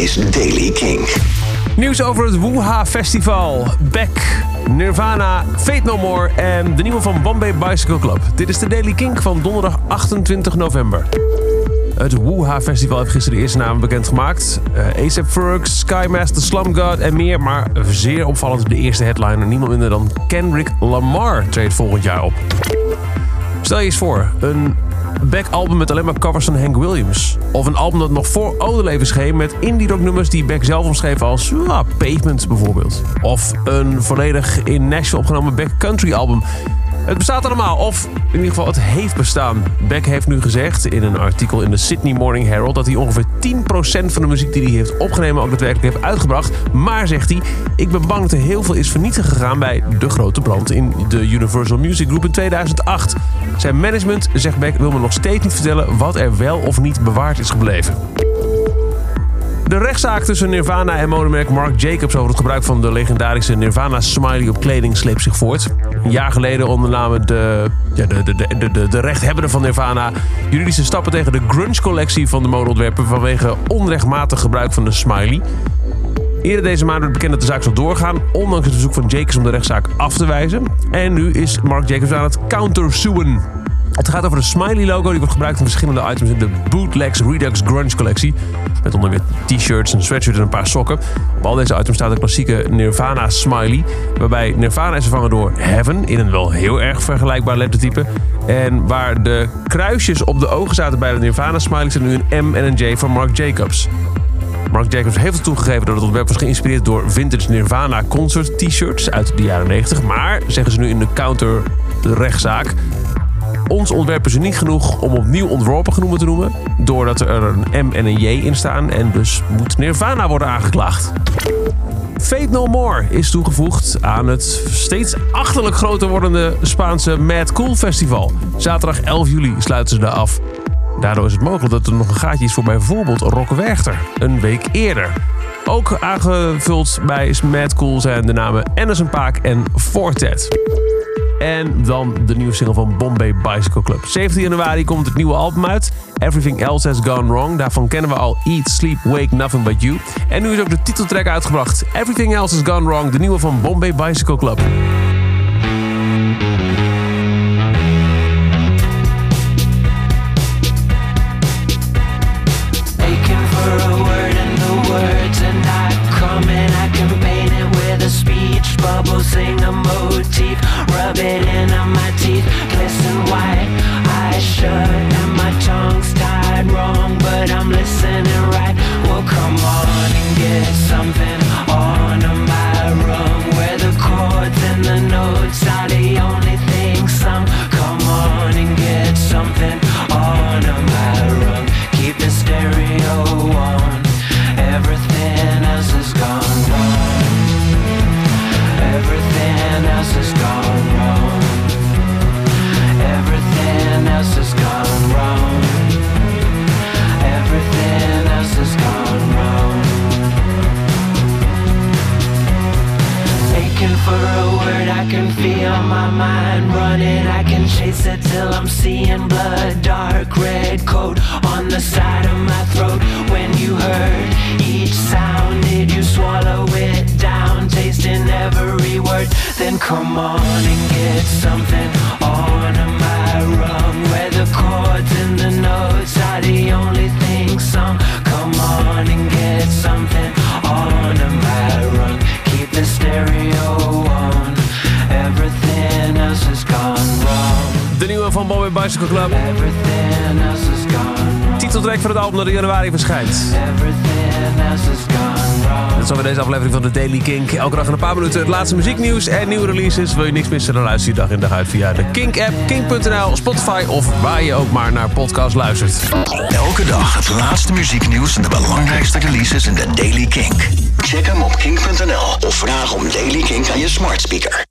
is Daily King. Nieuws over het Wuha Festival, Beck, Nirvana, Fate No More en de nieuwe van Bombay Bicycle Club. Dit is de Daily Kink van donderdag 28 november. Het Wuha Festival heeft gisteren de eerste namen bekendgemaakt. Uh, A$AP Ferg, Skymaster, Slum God en meer. Maar zeer opvallend de eerste headliner. Niemand minder dan Kendrick Lamar treedt volgend jaar op. Stel je eens voor, een Beck-album met alleen maar covers van Hank Williams. Of een album dat nog voor oude leven scheen met indie rock nummers die Beck zelf omschreef als ah, Pavement bijvoorbeeld. Of een volledig in Nashville opgenomen Beck Country album. Het bestaat allemaal, of in ieder geval het heeft bestaan. Beck heeft nu gezegd in een artikel in de Sydney Morning Herald dat hij ongeveer 10% van de muziek die hij heeft opgenomen ook daadwerkelijk heeft uitgebracht. Maar zegt hij, ik ben bang dat er heel veel is vernietigd gegaan bij de grote brand in de Universal Music Group in 2008. Zijn management, zegt Beck, wil me nog steeds niet vertellen wat er wel of niet bewaard is gebleven. De rechtszaak tussen Nirvana en modemerk Marc Jacobs over het gebruik van de legendarische Nirvana smiley op kleding sleept zich voort. Een jaar geleden ondernamen de, ja, de, de, de, de, de rechthebbenden van Nirvana juridische stappen tegen de grunge-collectie van de modeontwerper vanwege onrechtmatig gebruik van de smiley. Eerder deze maand werd bekend dat de zaak zal doorgaan, ondanks het verzoek van Jacobs om de rechtszaak af te wijzen. En nu is Marc Jacobs aan het countersuwen. Het gaat over de Smiley logo. Die wordt gebruikt in verschillende items in de Bootlegs Redux Grunge collectie. Met onder meer t-shirts, een sweatshirt en een paar sokken. Op al deze items staat de klassieke Nirvana Smiley. Waarbij Nirvana is vervangen door Heaven in een wel heel erg vergelijkbaar lettertype. En waar de kruisjes op de ogen zaten bij de Nirvana Smiley zijn nu een M en een J van Marc Jacobs. Marc Jacobs heeft het toegegeven dat het ontwerp was geïnspireerd door vintage Nirvana concert t-shirts uit de jaren 90. Maar, zeggen ze nu in de counter de rechtszaak, ons ontwerpen ze niet genoeg om opnieuw ontworpen genoemd te noemen. Doordat er een M en een J in staan en dus moet Nirvana worden aangeklaagd. Fate No More is toegevoegd aan het steeds achterlijk groter wordende Spaanse Mad Cool Festival. Zaterdag 11 juli sluiten ze daar af. Daardoor is het mogelijk dat er nog een gaatje is voor bijvoorbeeld Rock Werchter, een week eerder. Ook aangevuld bij Mad Cool zijn de namen Anderson Paak en Fortet. En dan de nieuwe single van Bombay Bicycle Club. 17 januari komt het nieuwe album uit. Everything Else Has Gone Wrong. Daarvan kennen we al Eat, Sleep, Wake, Nothing But You. En nu is ook de titeltrack uitgebracht. Everything Else Has Gone Wrong. De nieuwe van Bombay Bicycle Club. querer word, I can feel my mind running. I can chase it till I'm seeing blood. Dark red coat on the side of my throat. When you heard each sound, did you swallow it down? Tasting every word. Then come on Bicycle Club. Titeltrack van het album dat in januari verschijnt. Dat is alweer deze aflevering van de Daily Kink. Elke dag in een paar minuten het laatste muzieknieuws en nieuwe releases. Wil je niks missen, dan luister je dag in dag uit via de Kink-app, kink.nl, Spotify of waar je ook maar naar podcast luistert. Elke dag het laatste muzieknieuws en de belangrijkste releases in de Daily Kink. Check hem op kink.nl of vraag om Daily Kink aan je smart speaker.